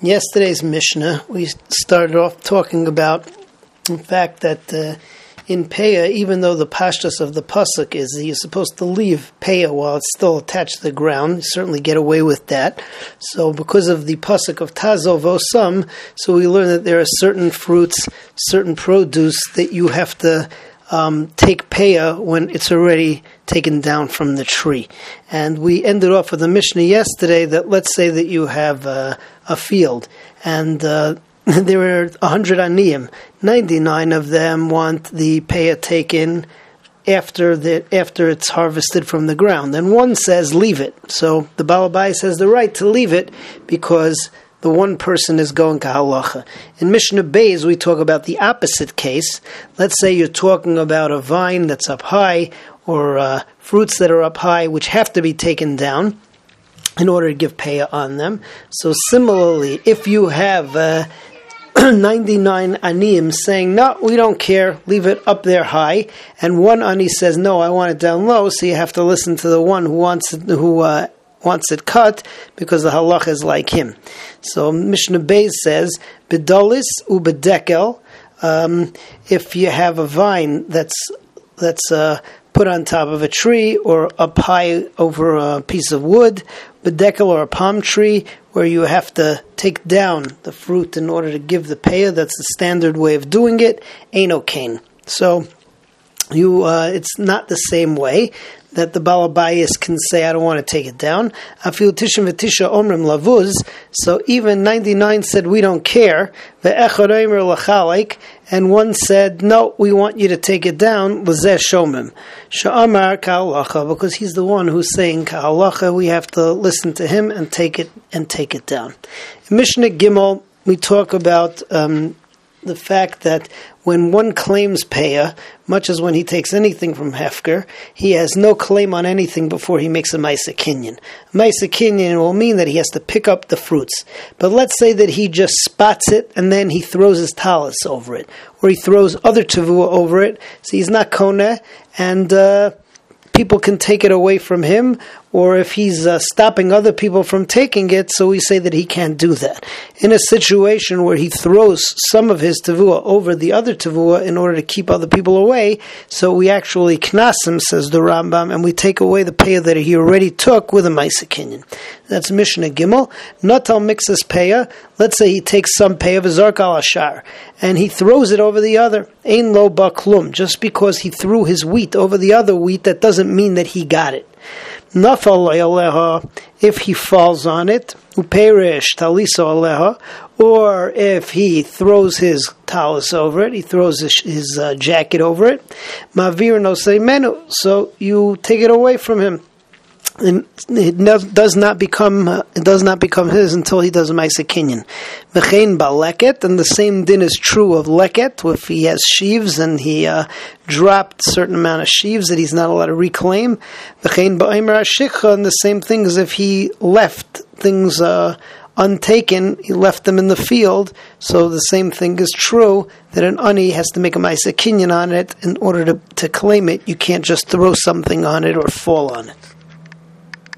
yesterday's Mishnah, we started off talking about the fact that uh, in Peah, even though the pashtus of the pasuk is that you're supposed to leave Peah while it's still attached to the ground, you certainly get away with that. So, because of the pasuk of Tazov Osam, so we learn that there are certain fruits, certain produce that you have to um, take Peah when it's already taken down from the tree. And we ended off with a Mishnah yesterday that let's say that you have uh, a field and uh, there are 100 aniyim. 99 of them want the payah taken after the after it's harvested from the ground. And one says leave it. So the Balabai says the right to leave it because the one person is going to halacha. In Mishnah Beis, we talk about the opposite case. Let's say you're talking about a vine that's up high or uh, fruits that are up high which have to be taken down in order to give payah on them. So similarly, if you have uh, 99 aniyim saying, no, we don't care, leave it up there high, and one ani says, no, I want it down low, so you have to listen to the one who wants it, who uh, wants it cut because the halach is like him. So Mishnah Beis says, bedolis ubedekel, um, if you have a vine that's that's uh, put on top of a tree or up high over a piece of wood, bedekel or a palm tree, where you have to take down the fruit in order to give the payah. That's the standard way of doing it. Ain't okay. So you, uh, it's not the same way that the balabayas can say, I don't want to take it down. Afil tishim v'tisha omrim lavuz. So even 99 said, we don't care. And one said, no, we want you to take it down. L'zeh shomim. Sha'amar. Because he's the one who's saying. We have to listen to him and take it, and take it down. Mishnah Gimel, we talk about um, the fact that when one claims payah, much as when he takes anything from Hefker, he has no claim on anything before he makes a Maisa Kinyan. Maisa Kinyan will mean that he has to pick up the fruits. But let's say that he just spots it and then he throws his talis over it, or he throws other tavua over it, so he's not kona, and uh, people can take it away from him, or if he's uh, stopping other people from taking it, so we say that he can't do that. In a situation where he throws some of his tavua over the other tavua in order to keep other people away, so we actually knasim, says the Rambam, and we take away the payah that he already took with a Maisa Kinyan. That's Mishnah Gimel. Natal mixes payah. Let's say he takes some payah of Zark al Ashar, and he throws it over the other. Ein lo baklum. Just because he threw his wheat over the other wheat, that doesn't mean that he got it. Nafal aleha, if he falls on it, uperish talisa aleha, or if he throws his talis over it, he throws his, his uh, jacket over it, mavir no menu, so you take it away from him it does not become uh, it does not become his until he does a ma'aseh kinyan. Mechein baleket, and the same din is true of leket. If he has sheaves and he uh, dropped certain amount of sheaves that he's not allowed to reclaim. Mechein ba'emer ashikha, and the same thing as if he left things uh, untaken, he left them in the field. So the same thing is true that an ani has to make a ma'aseh kinyan on it in order to to claim it. You can't just throw something on it or fall on it.